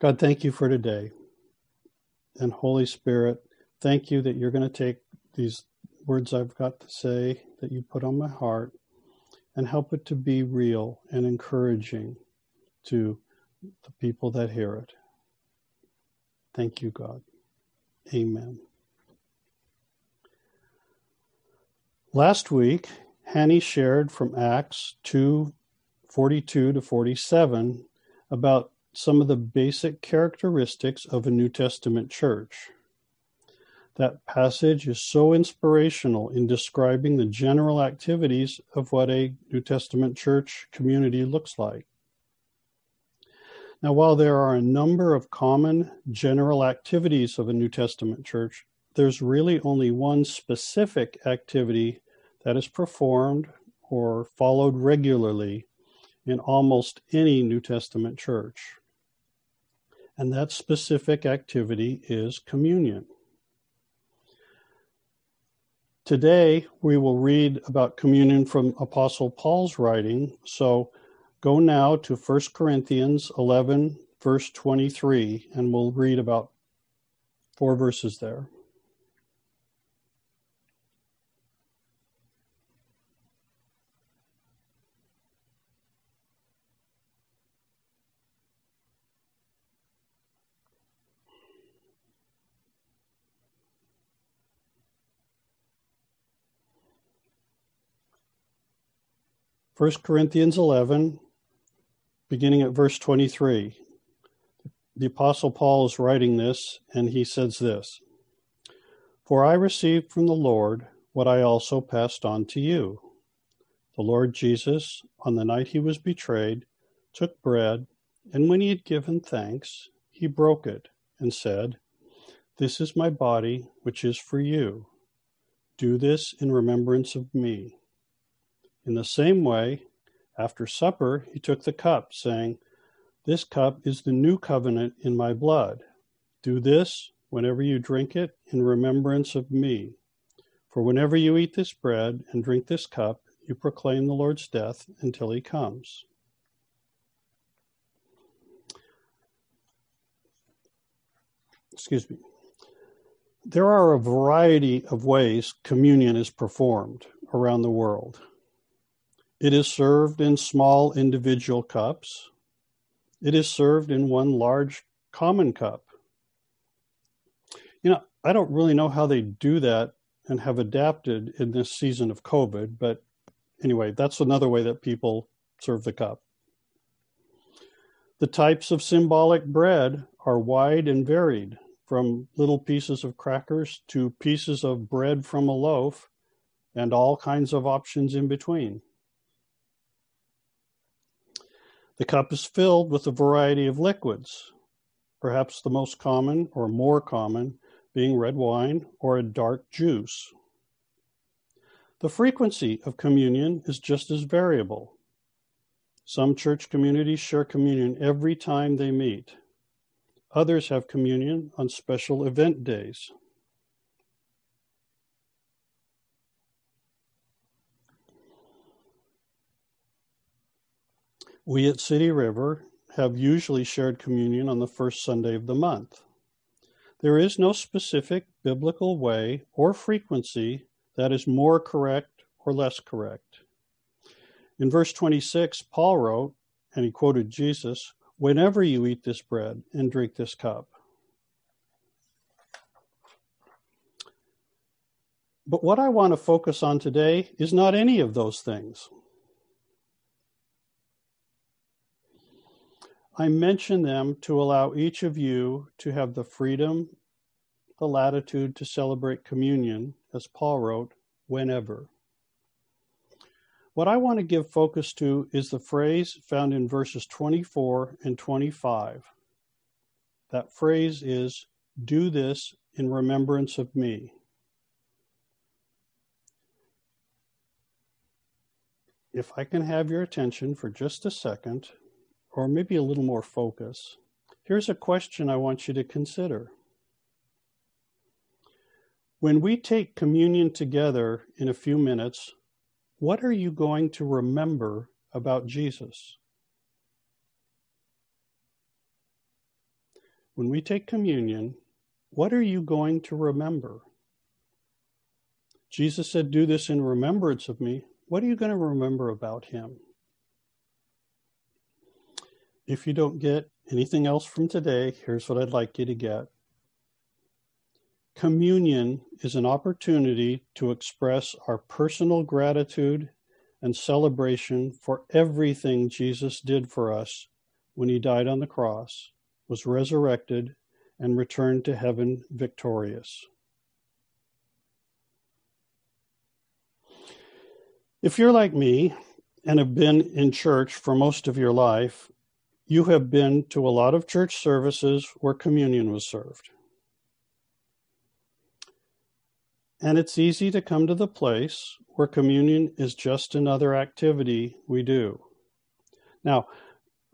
God, thank you for today. And Holy Spirit, thank you that you're going to take these words I've got to say that you put on my heart and help it to be real and encouraging to the people that hear it. Thank you, God. Amen. Last week, Hanny shared from Acts 2 42 to 47 about some of the basic characteristics of a New Testament church. That passage is so inspirational in describing the general activities of what a New Testament church community looks like. Now, while there are a number of common general activities of a New Testament church, there's really only one specific activity that is performed or followed regularly in almost any New Testament church. And that specific activity is communion. Today, we will read about communion from Apostle Paul's writing. So go now to 1 Corinthians 11, verse 23, and we'll read about four verses there. 1 Corinthians 11, beginning at verse 23. The Apostle Paul is writing this, and he says this For I received from the Lord what I also passed on to you. The Lord Jesus, on the night he was betrayed, took bread, and when he had given thanks, he broke it and said, This is my body, which is for you. Do this in remembrance of me. In the same way, after supper, he took the cup, saying, This cup is the new covenant in my blood. Do this whenever you drink it in remembrance of me. For whenever you eat this bread and drink this cup, you proclaim the Lord's death until he comes. Excuse me. There are a variety of ways communion is performed around the world. It is served in small individual cups. It is served in one large common cup. You know, I don't really know how they do that and have adapted in this season of COVID, but anyway, that's another way that people serve the cup. The types of symbolic bread are wide and varied, from little pieces of crackers to pieces of bread from a loaf, and all kinds of options in between. The cup is filled with a variety of liquids, perhaps the most common or more common being red wine or a dark juice. The frequency of communion is just as variable. Some church communities share communion every time they meet. Others have communion on special event days. We at City River have usually shared communion on the first Sunday of the month. There is no specific biblical way or frequency that is more correct or less correct. In verse 26, Paul wrote, and he quoted Jesus, Whenever you eat this bread and drink this cup. But what I want to focus on today is not any of those things. I mention them to allow each of you to have the freedom, the latitude to celebrate communion, as Paul wrote, whenever. What I want to give focus to is the phrase found in verses 24 and 25. That phrase is, Do this in remembrance of me. If I can have your attention for just a second, or maybe a little more focus, here's a question I want you to consider. When we take communion together in a few minutes, what are you going to remember about Jesus? when we take communion, what are you going to remember? Jesus said, Do this in remembrance of me. What are you going to remember about him? If you don't get anything else from today, here's what I'd like you to get. Communion is an opportunity to express our personal gratitude and celebration for everything Jesus did for us when he died on the cross, was resurrected, and returned to heaven victorious. If you're like me and have been in church for most of your life, you have been to a lot of church services where communion was served. And it's easy to come to the place where communion is just another activity we do. Now,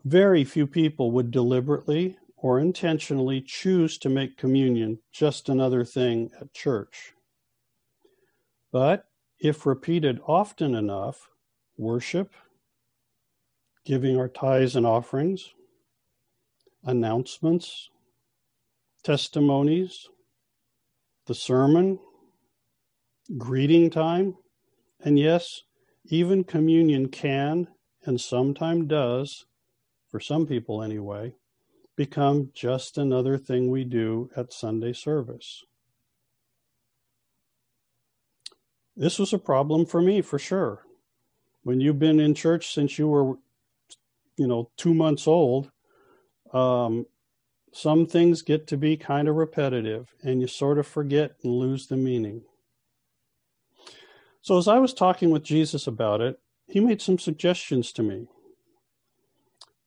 very few people would deliberately or intentionally choose to make communion just another thing at church. But if repeated often enough, worship, giving our tithes and offerings, announcements, testimonies, the sermon, greeting time, and yes, even communion can and sometimes does, for some people anyway, become just another thing we do at Sunday service. This was a problem for me for sure. When you've been in church since you were, you know, two months old, um, some things get to be kind of repetitive and you sort of forget and lose the meaning. So, as I was talking with Jesus about it, he made some suggestions to me.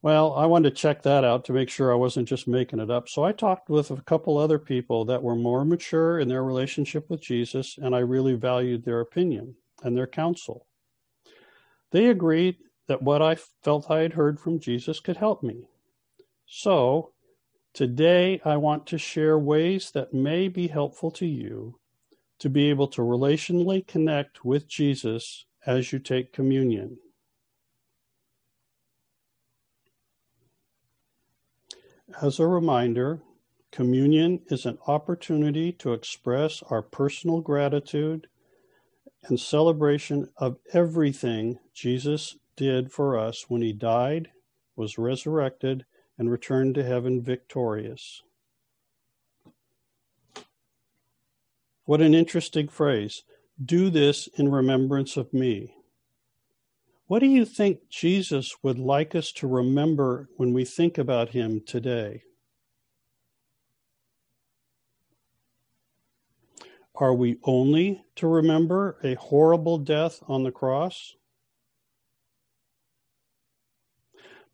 Well, I wanted to check that out to make sure I wasn't just making it up. So I talked with a couple other people that were more mature in their relationship with Jesus, and I really valued their opinion and their counsel. They agreed that what I felt I had heard from Jesus could help me. So today I want to share ways that may be helpful to you to be able to relationally connect with Jesus as you take communion. As a reminder, communion is an opportunity to express our personal gratitude and celebration of everything Jesus did for us when he died, was resurrected, and returned to heaven victorious. What an interesting phrase. Do this in remembrance of me. What do you think Jesus would like us to remember when we think about him today? Are we only to remember a horrible death on the cross?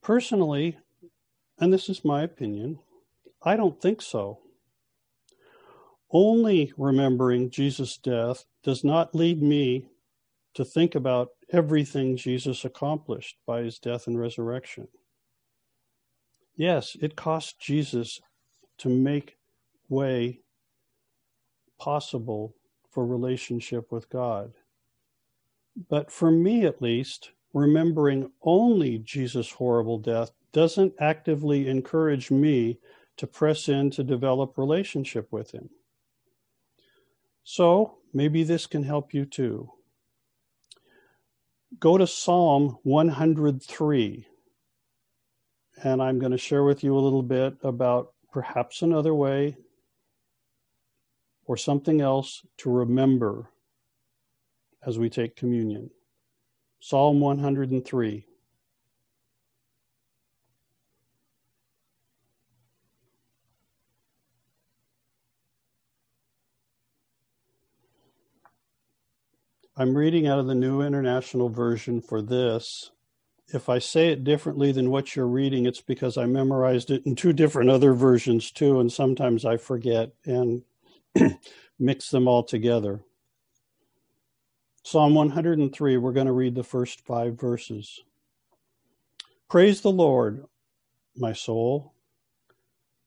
Personally, and this is my opinion, I don't think so. Only remembering Jesus' death does not lead me to think about everything Jesus accomplished by his death and resurrection. Yes, it cost Jesus to make way possible for relationship with God. But for me, at least, remembering only Jesus' horrible death doesn't actively encourage me to press in to develop relationship with him. So maybe this can help you too. Go to Psalm 103, and I'm going to share with you a little bit about perhaps another way or something else to remember as we take communion. Psalm 103. I'm reading out of the New International Version for this. If I say it differently than what you're reading, it's because I memorized it in two different other versions too, and sometimes I forget and mix them all together. Psalm 103, we're going to read the first five verses. Praise the Lord, my soul.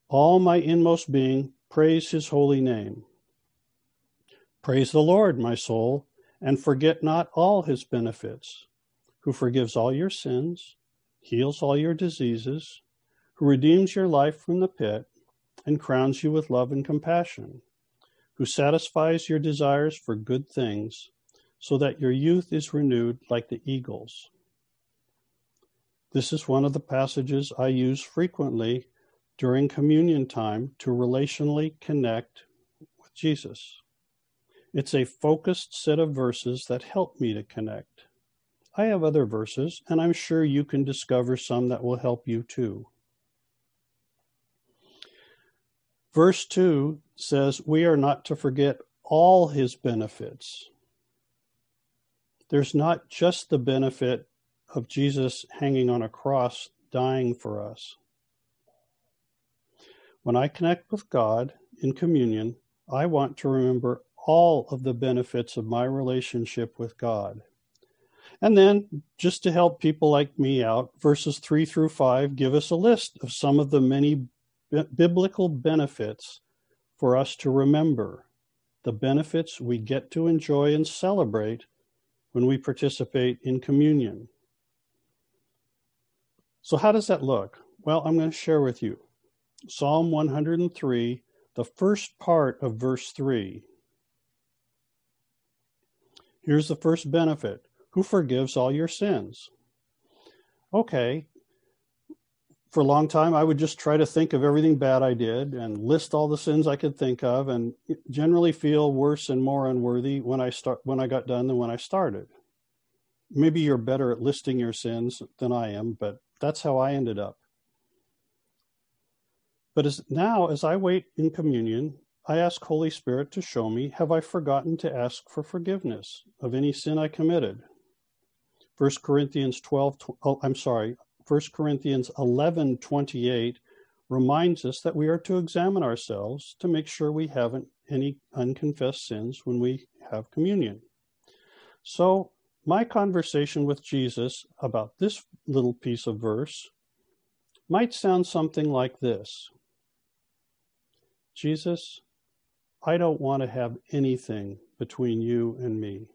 All my inmost being, praise his holy name. Praise the Lord, my soul and forget not all his benefits, who forgives all your sins, heals all your diseases, who redeems your life from the pit, and crowns you with love and compassion, who satisfies your desires for good things, so that your youth is renewed like the eagles. This is one of the passages I use frequently during communion time to relationally connect with Jesus. It's a focused set of verses that help me to connect. I have other verses, and I'm sure you can discover some that will help you too. Verse 2 says, We are not to forget all his benefits. There's not just the benefit of Jesus hanging on a cross, dying for us. When I connect with God in communion, I want to remember all of the benefits of my relationship with God. And then, just to help people like me out, verses 3 through 5 give us a list of some of the many b- biblical benefits for us to remember, the benefits we get to enjoy and celebrate when we participate in communion. So, how does that look? Well, I'm going to share with you Psalm 103, the first part of verse 3. Here's the first benefit who forgives all your sins. Okay, for a long time, I would just try to think of everything bad I did and list all the sins I could think of, and generally feel worse and more unworthy when I start when I got done than when I started. Maybe you're better at listing your sins than I am, but that's how I ended up. But as now, as I wait in communion, I ask Holy Spirit to show me, have I forgotten to ask for forgiveness of any sin I committed? 1 Corinthians 12, oh, I'm sorry, 1 Corinthians 11, 28 reminds us that we are to examine ourselves to make sure we haven't any unconfessed sins when we have communion. So my conversation with Jesus about this little piece of verse might sound something like this Jesus, I don't want to have anything between you and me.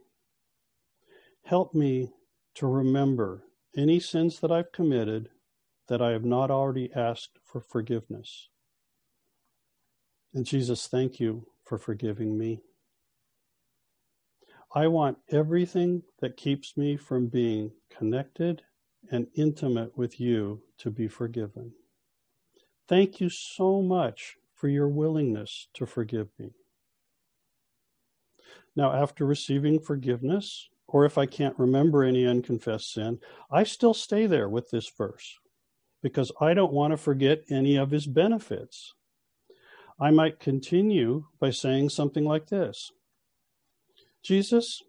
Help me to remember any sins that I've committed that I have not already asked for forgiveness. And Jesus, thank you for forgiving me. I want everything that keeps me from being connected and intimate with you to be forgiven. Thank you so much for your willingness to forgive me. Now, after receiving forgiveness, or if I can't remember any unconfessed sin, I still stay there with this verse because I don't want to forget any of his benefits. I might continue by saying something like this Jesus,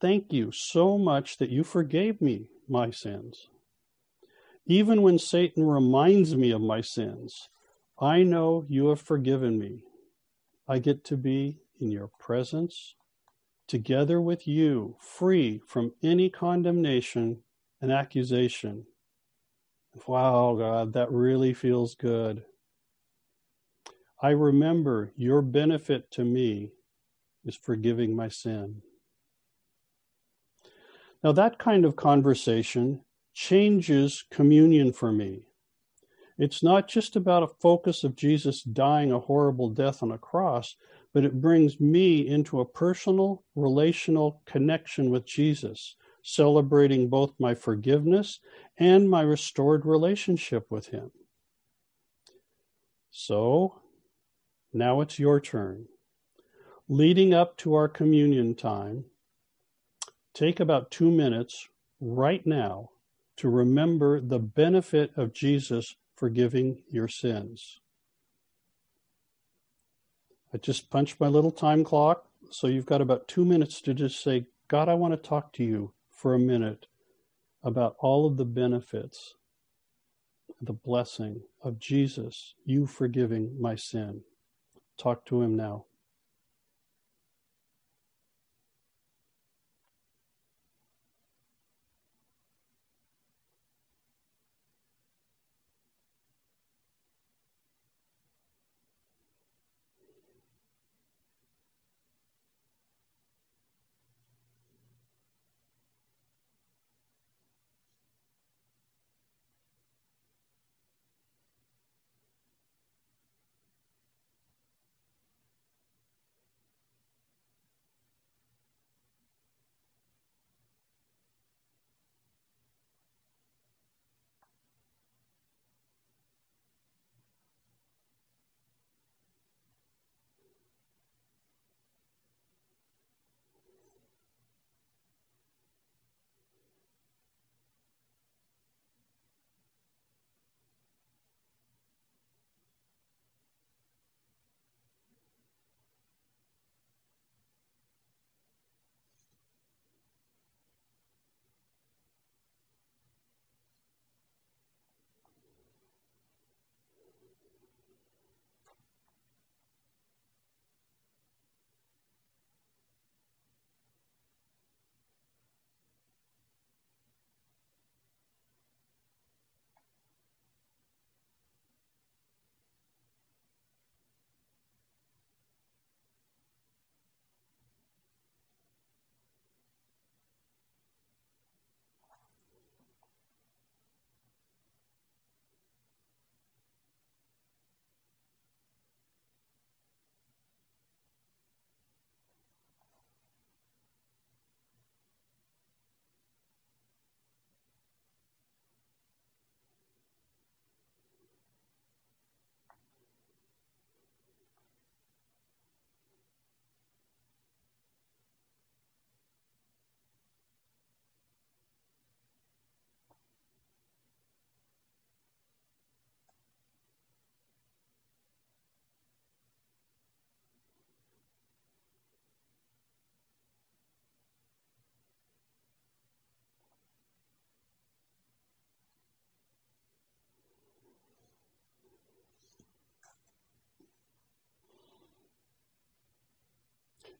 thank you so much that you forgave me my sins. Even when Satan reminds me of my sins, I know you have forgiven me. I get to be in your presence, together with you, free from any condemnation and accusation. Wow, God, that really feels good. I remember your benefit to me is forgiving my sin. Now, that kind of conversation changes communion for me. It's not just about a focus of Jesus dying a horrible death on a cross, but it brings me into a personal, relational connection with Jesus, celebrating both my forgiveness and my restored relationship with Him. So, now it's your turn leading up to our communion time, take about two minutes right now to remember the benefit of Jesus forgiving your sins. I just punched my little time clock, so you've got about two minutes to just say, God, I want to talk to you for a minute about all of the benefits, the blessing of Jesus, you forgiving my sin. Talk to him now.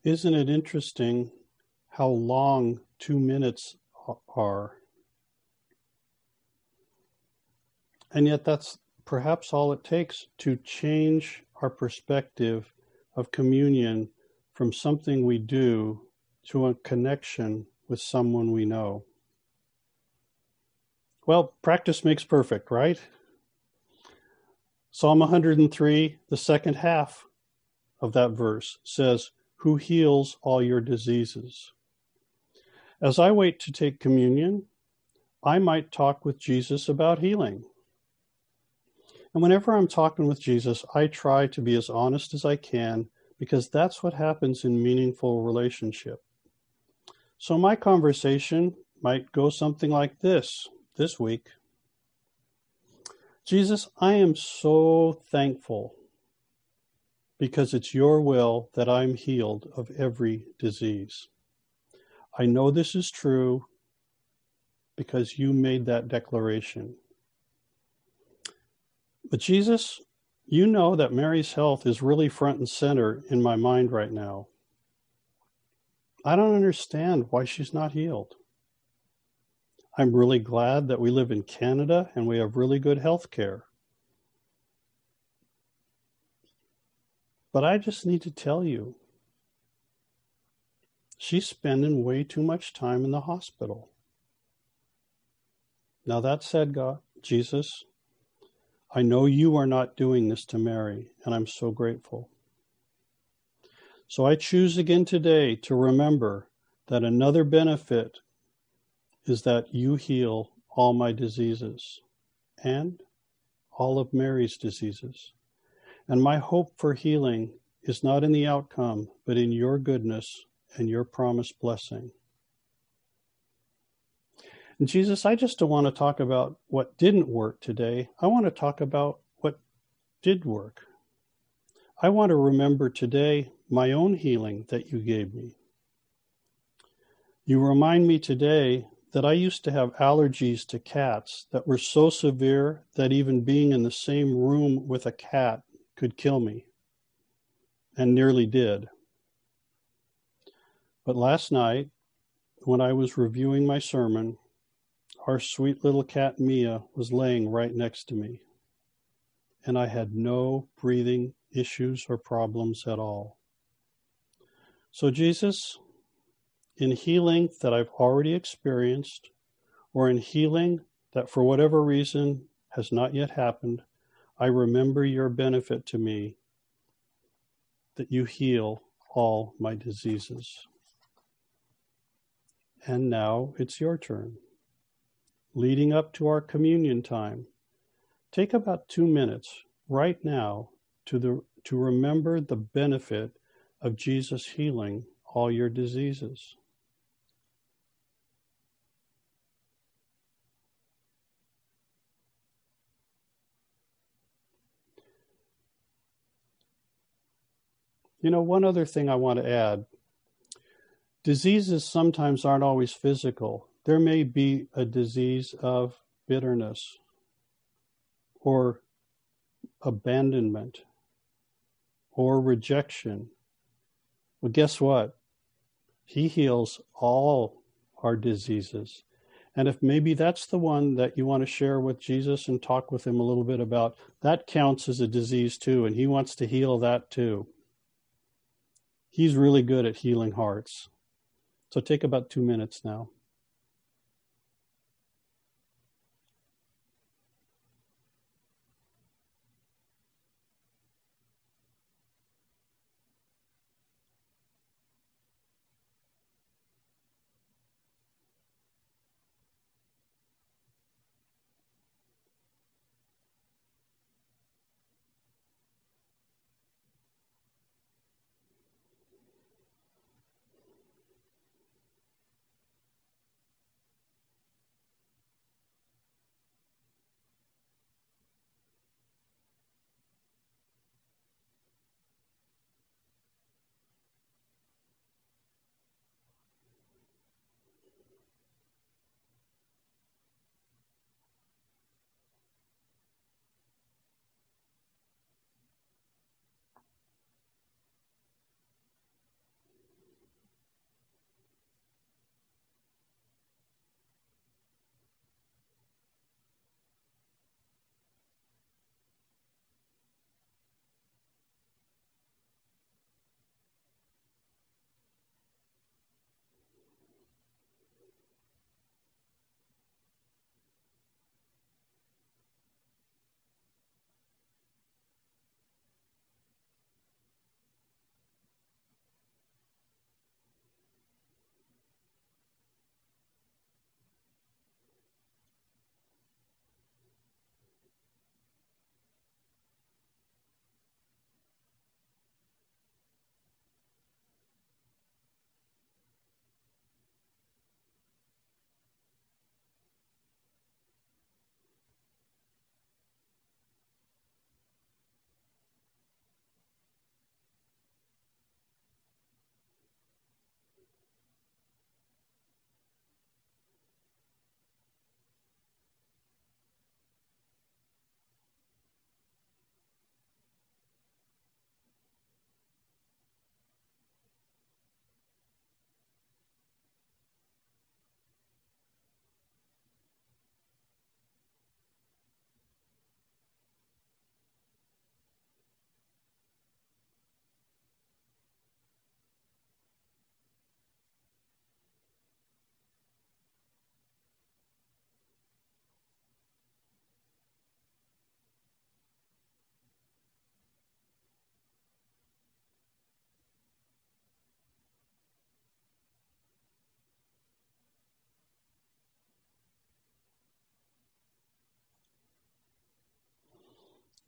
Isn't it interesting how long two minutes are? And yet, that's perhaps all it takes to change our perspective of communion from something we do to a connection with someone we know. Well, practice makes perfect, right? Psalm 103, the second half of that verse says, Who heals all your diseases? As I wait to take communion, I might talk with Jesus about healing. And whenever I'm talking with Jesus, I try to be as honest as I can because that's what happens in meaningful relationship. So my conversation might go something like this this week. Jesus, I am so thankful because it's your will that I'm healed of every disease. I know this is true because you made that declaration. But Jesus, you know that Mary's health is really front and center in my mind right now. I don't understand why she's not healed. I'm really glad that we live in Canada and we have really good health care. But I just need to tell you, she's spending way too much time in the hospital. Now, that said, God, Jesus, I know you are not doing this to Mary, and I'm so grateful. So I choose again today to remember that another benefit is that you heal all my diseases and all of Mary's diseases. And my hope for healing is not in the outcome, but in your goodness and your promised blessing. And Jesus, I just don't want to talk about what didn't work today. I want to talk about what did work. I want to remember today my own healing that you gave me. You remind me today that I used to have allergies to cats that were so severe that even being in the same room with a cat could kill me, and nearly did. But last night, when I was reviewing my sermon, our sweet little cat Mia was laying right next to me, and I had no breathing issues or problems at all. So, Jesus, in healing that I've already experienced, or in healing that for whatever reason has not yet happened, I remember your benefit to me that you heal all my diseases. And now it's your turn. Leading up to our communion time, take about two minutes right now to, the, to remember the benefit of Jesus healing all your diseases. You know, one other thing I want to add diseases sometimes aren't always physical. There may be a disease of bitterness or abandonment or rejection. Well, guess what? He heals all our diseases. And if maybe that's the one that you want to share with Jesus and talk with him a little bit about, that counts as a disease too, and he wants to heal that too. He's really good at healing hearts. So take about two minutes now.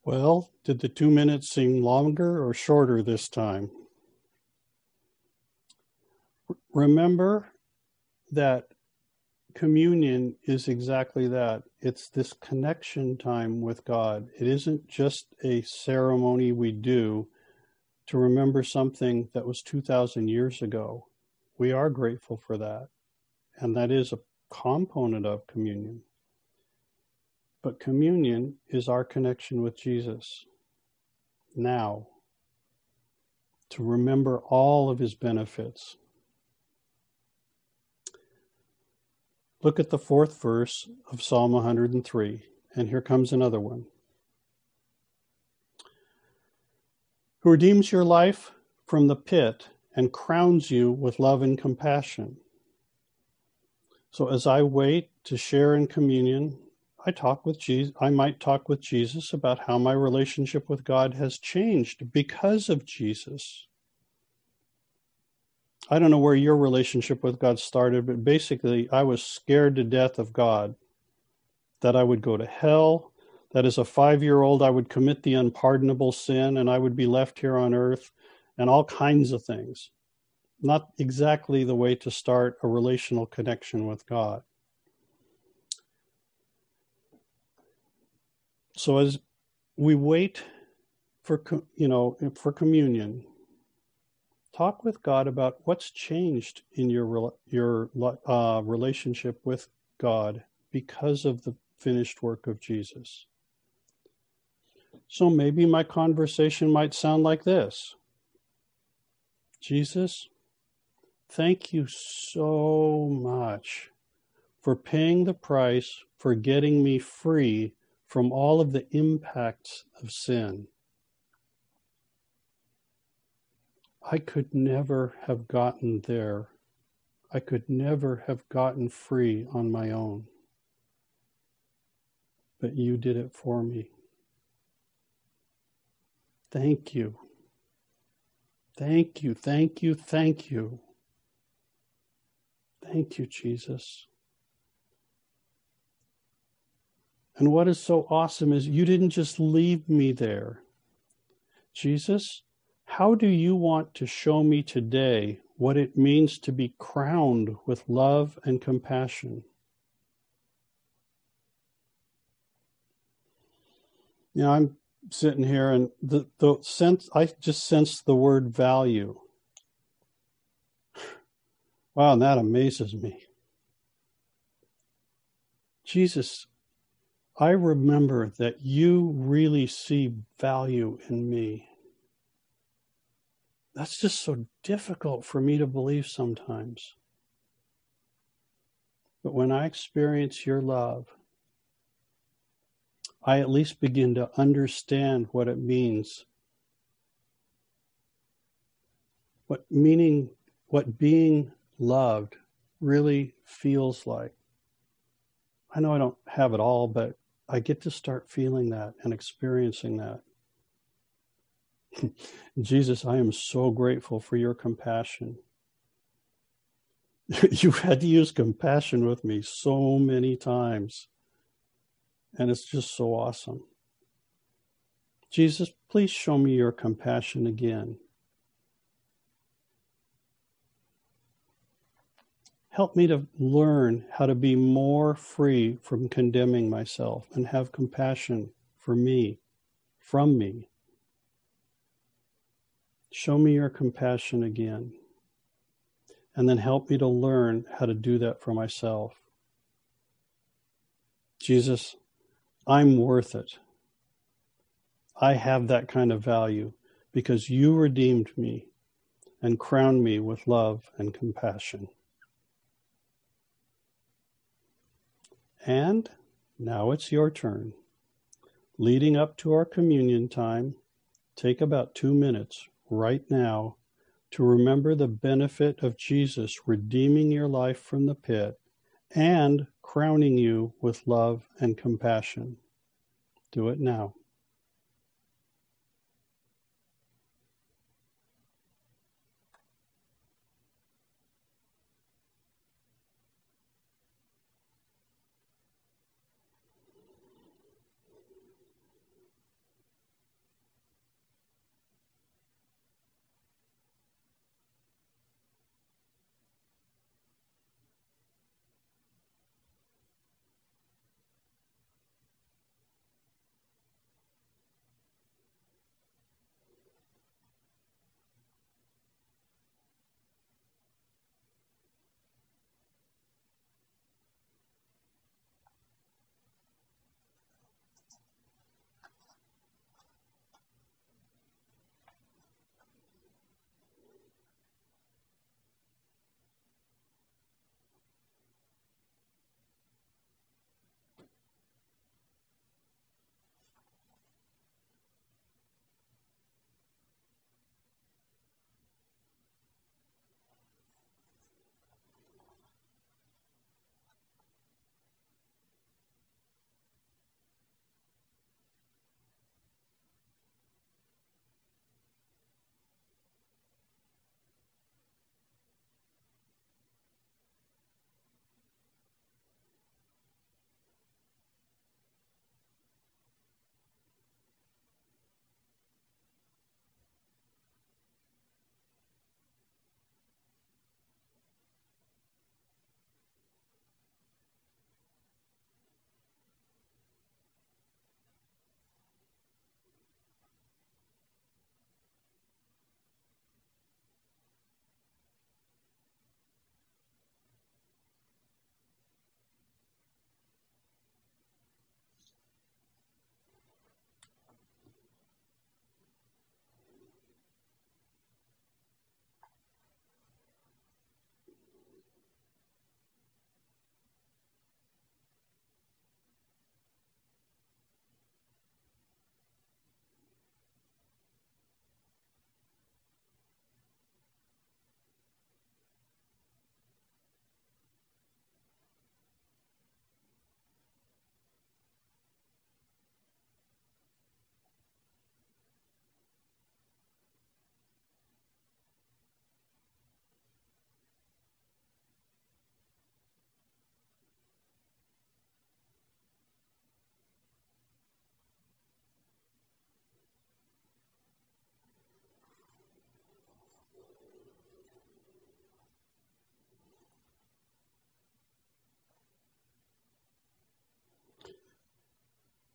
Well, did the two minutes seem longer or shorter this time? Remember that communion is exactly that. It's this connection time with God. It isn't just a ceremony we do to remember something that was 2,000 years ago. We are grateful for that. And that is a component of communion. But communion is our connection with Jesus now to remember all of his benefits. Look at the fourth verse of Psalm 103, and here comes another one. Who redeems your life from the pit and crowns you with love and compassion. So as I wait to share in communion, I talk with Jesus. I might talk with Jesus about how my relationship with God has changed because of Jesus. I don't know where your relationship with God started, but basically, I was scared to death of God, that I would go to hell, that as a five year old, I would commit the unpardonable sin and I would be left here on earth, and all kinds of things. Not exactly the way to start a relational connection with God. So as we wait for you know for communion, talk with God about what's changed in your your uh, relationship with God because of the finished work of Jesus. So maybe my conversation might sound like this Jesus, thank you so much for paying the price for getting me free from all of the impacts of sin. I could never have gotten there. I could never have gotten free on my own. But you did it for me. Thank you. Thank you, thank you, thank you. Thank you, Jesus. And what is so awesome is you didn't just leave me there. Jesus, how do you want to show me today what it means to be crowned with love and compassion? You know, I'm sitting here and the, the sense, I just sense the word value. Wow, and that amazes me. Jesus, I remember that you really see value in me. That's just so difficult for me to believe sometimes. But when I experience your love, I at least begin to understand what it means. What meaning, what being loved really feels like. I know I don't have it all, but I get to start feeling that and experiencing that. Jesus, I am so grateful for your compassion. You've had to use compassion with me so many times, and it's just so awesome. Jesus, please show me your compassion again. Help me to learn how to be more free from condemning myself and have compassion for me, from me. Show me your compassion again. And then help me to learn how to do that for myself. Jesus, I'm worth it. I have that kind of value because you redeemed me and crowned me with love and compassion. And now it's your turn. Leading up to our communion time, take about two minutes right now to remember the benefit of Jesus redeeming your life from the pit and crowning you with love and compassion. Do it now.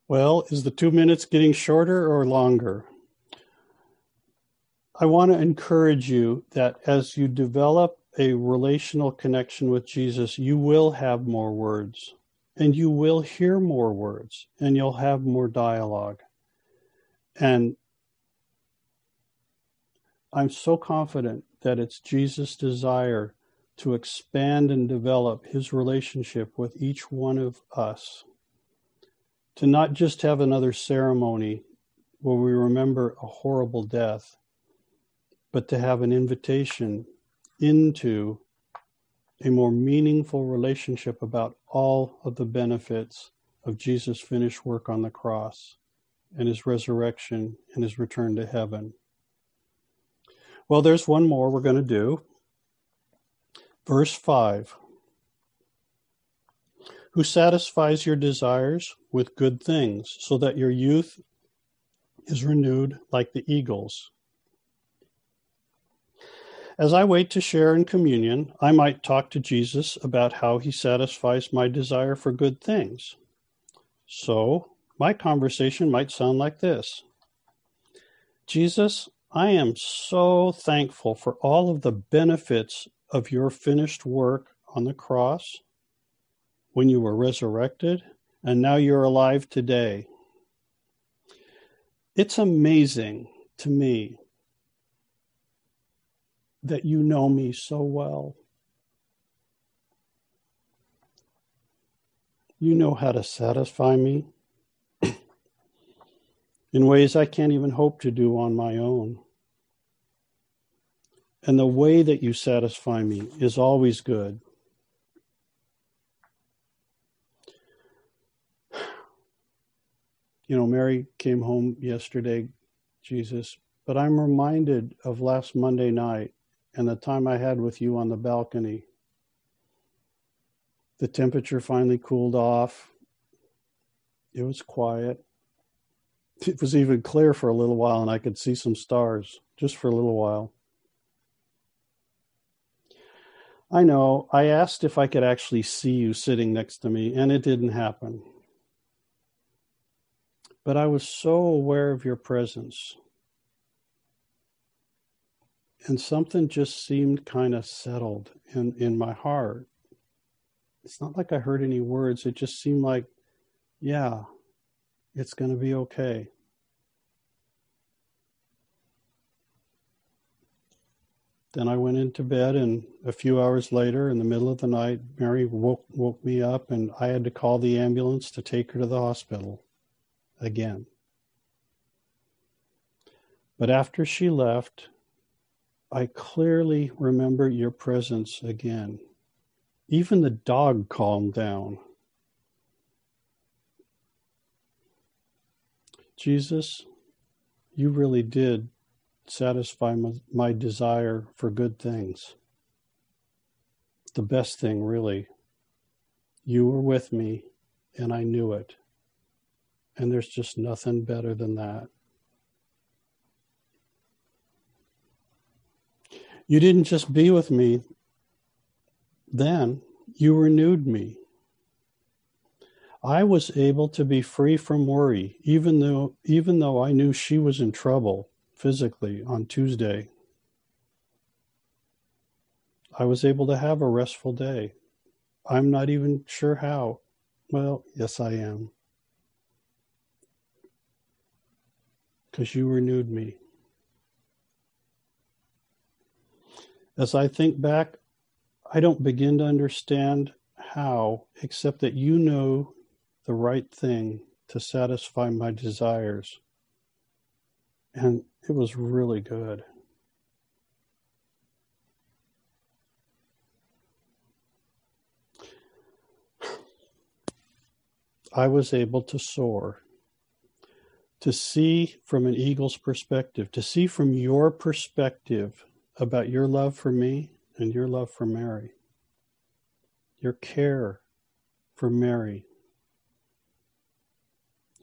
Well, is the two minutes getting shorter or longer? I want to encourage you that as you develop a relational connection with Jesus, you will have more words and you will hear more words and you'll have more dialogue. And I'm so confident that it's Jesus' desire to expand and develop his relationship with each one of us to not just have another ceremony where we remember a horrible death, but to have an invitation into a more meaningful relationship about all of the benefits of Jesus' finished work on the cross and his resurrection and his return to heaven. Well, there's one more we're going to do. Verse 5 who satisfies your desires with good things, so that your youth is renewed like the eagles. As I wait to share in communion, I might talk to Jesus about how he satisfies my desire for good things. So, my conversation might sound like this Jesus, I am so thankful for all of the benefits of your finished work on the cross when you were resurrected, and now you're alive today. It's amazing to me that you know me so well. You know how to satisfy me in ways I can't even hope to do on my own. And the way that you satisfy me is always good. You know, Mary came home yesterday, Jesus, but I'm reminded of last Monday night and the time I had with you on the balcony. The temperature finally cooled off. It was quiet. It was even clear for a little while, and I could see some stars just for a little while. I know, I asked if I could actually see you sitting next to me, and it didn't happen but I was so aware of your presence. And something just seemed kind of settled in, in my heart. It's not like I heard any words, it just seemed like, yeah, it's going to be okay. Then I went into bed, and a few hours later, in the middle of the night, Mary woke, woke me up, and I had to call the ambulance to take her to the hospital again. But after she left, I clearly remember your presence again. Even the dog calmed down. Jesus, you really did satisfy my, my, desire for good things. The best thing, really. You were with me, and I knew it. And there's just nothing better than that. You didn't just be with me then, you renewed me. I was able to be free from worry, even though even though I knew she was in trouble physically on Tuesday. I was able to have a restful day. I'm not even sure how. Well, yes, I am. Because you renewed me. As I think back, I don't begin to understand how, except that you know the right thing to satisfy my desires. And it was really good. I was able to soar to see from an eagle's perspective, to see from your perspective about your love for me and your love for Mary, your care for Mary,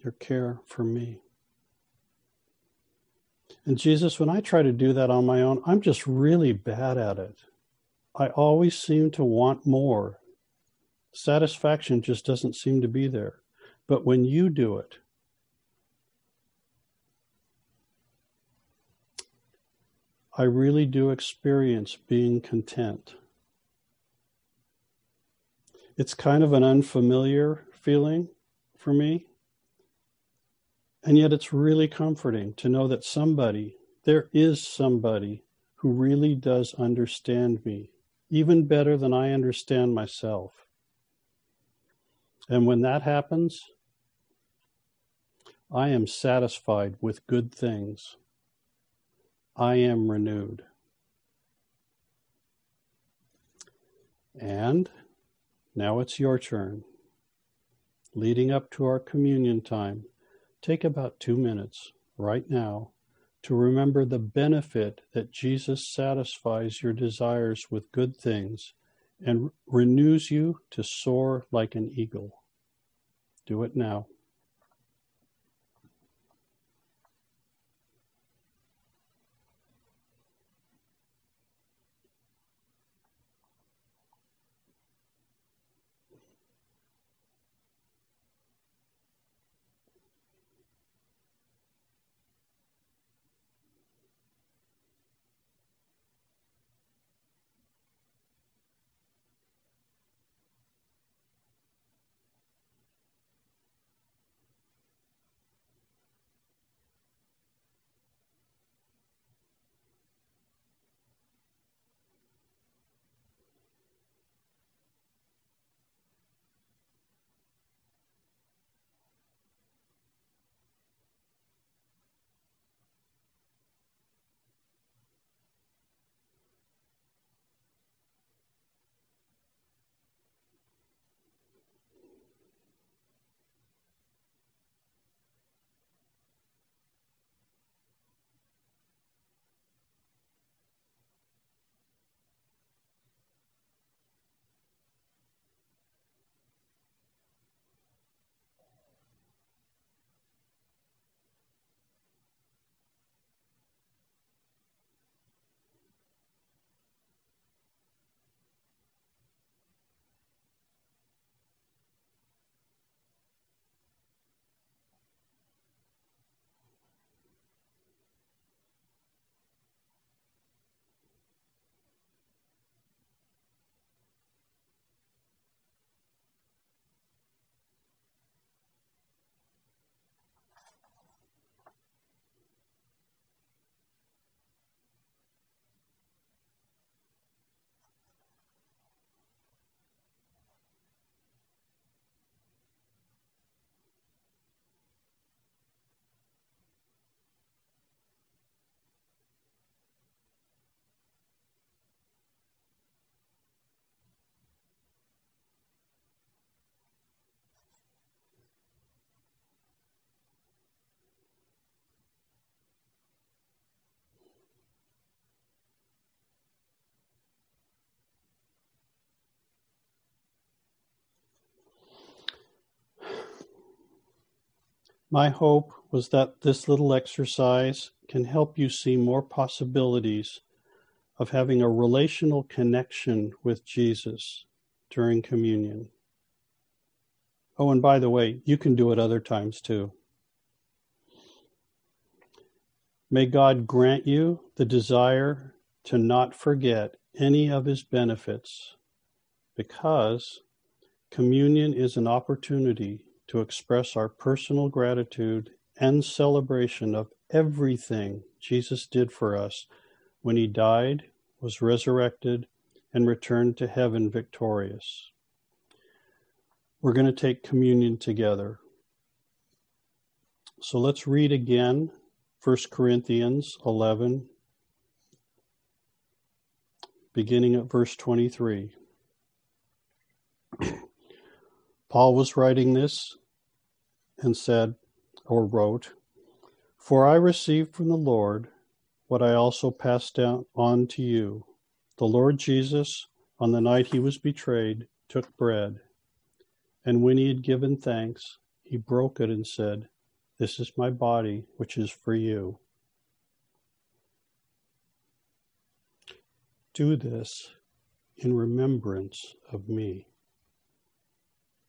your care for me. And Jesus, when I try to do that on my own, I'm just really bad at it. I always seem to want more. Satisfaction just doesn't seem to be there. But when you do it, I really do experience being content. It's kind of an unfamiliar feeling for me. And yet it's really comforting to know that somebody, there is somebody who really does understand me, even better than I understand myself. And when that happens, I am satisfied with good things. I am renewed. And now it's your turn. Leading up to our communion time, take about two minutes right now to remember the benefit that Jesus satisfies your desires with good things and renews you to soar like an eagle. Do it now. My hope was that this little exercise can help you see more possibilities of having a relational connection with Jesus during communion. Oh, and by the way, you can do it other times too. May God grant you the desire to not forget any of his benefits because communion is an opportunity to express our personal gratitude and celebration of everything Jesus did for us when he died, was resurrected, and returned to heaven victorious. We're going to take communion together. So let's read again 1 Corinthians 11, beginning at verse 23. Paul was writing this and said, or wrote, For I received from the Lord what I also passed down on to you. The Lord Jesus, on the night he was betrayed, took bread, and when he had given thanks, he broke it and said, This is my body, which is for you. Do this in remembrance of me.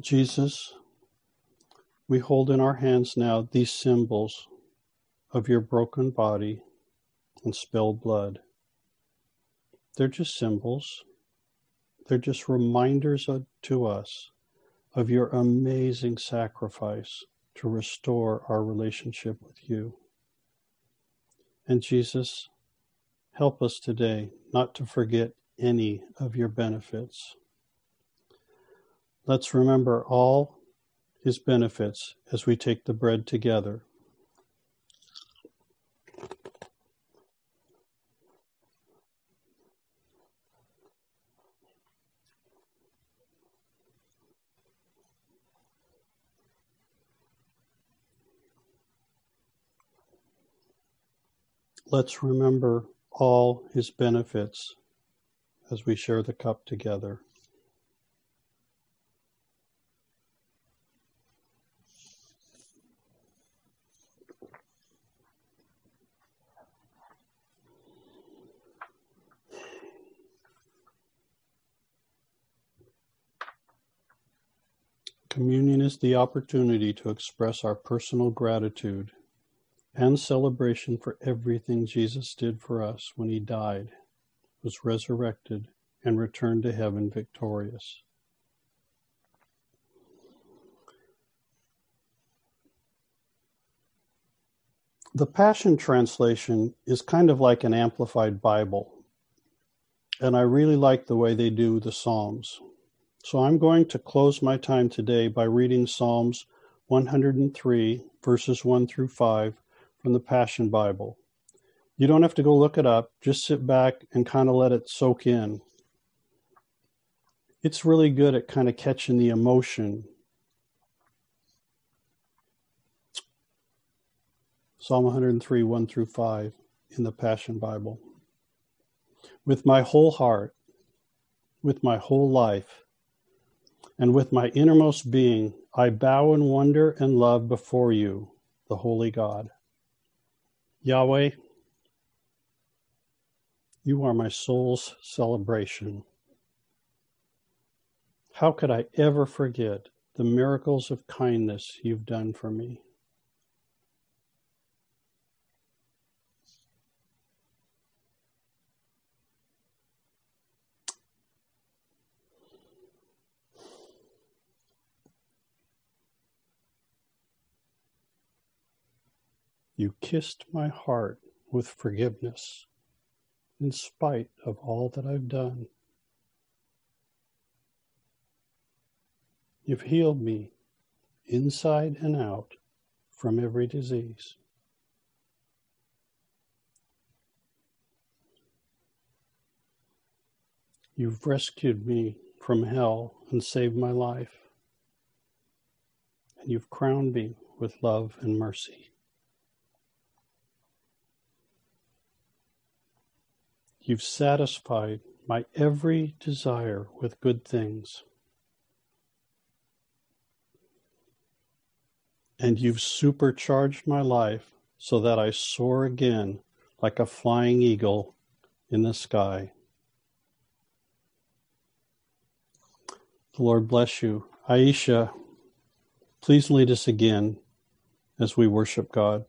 Jesus, we hold in our hands now these symbols of your broken body and spilled blood. They're just symbols. They're just reminders of, to us of your amazing sacrifice to restore our relationship with you. And Jesus, help us today not to forget any of your benefits. Let's remember all his benefits as we take the bread together. Let's remember all his benefits as we share the cup together. Communion is the opportunity to express our personal gratitude and celebration for everything Jesus did for us when he died, was resurrected, and returned to heaven victorious. The Passion Translation is kind of like an amplified Bible, and I really like the way they do the Psalms. So I'm going to close my time today by reading Psalms 103, verses 1 through 5 from the Passion Bible. You don't have to go look it up, just sit back and kind of let it soak in. It's really good at kind of catching the emotion. Psalm 103, 1 through 5 in the Passion Bible. With my whole heart, with my whole life, and with my innermost being, I bow in wonder and love before you, the Holy God. Yahweh, you are my soul's celebration. How could I ever forget the miracles of kindness you've done for me? You kissed my heart with forgiveness in spite of all that I've done. You've healed me inside and out from every disease. You've rescued me from hell and saved my life. And you've crowned me with love and mercy. You've satisfied my every desire with good things. And you've supercharged my life so that I soar again like a flying eagle in the sky. The Lord bless you. Aisha, please lead us again as we worship God.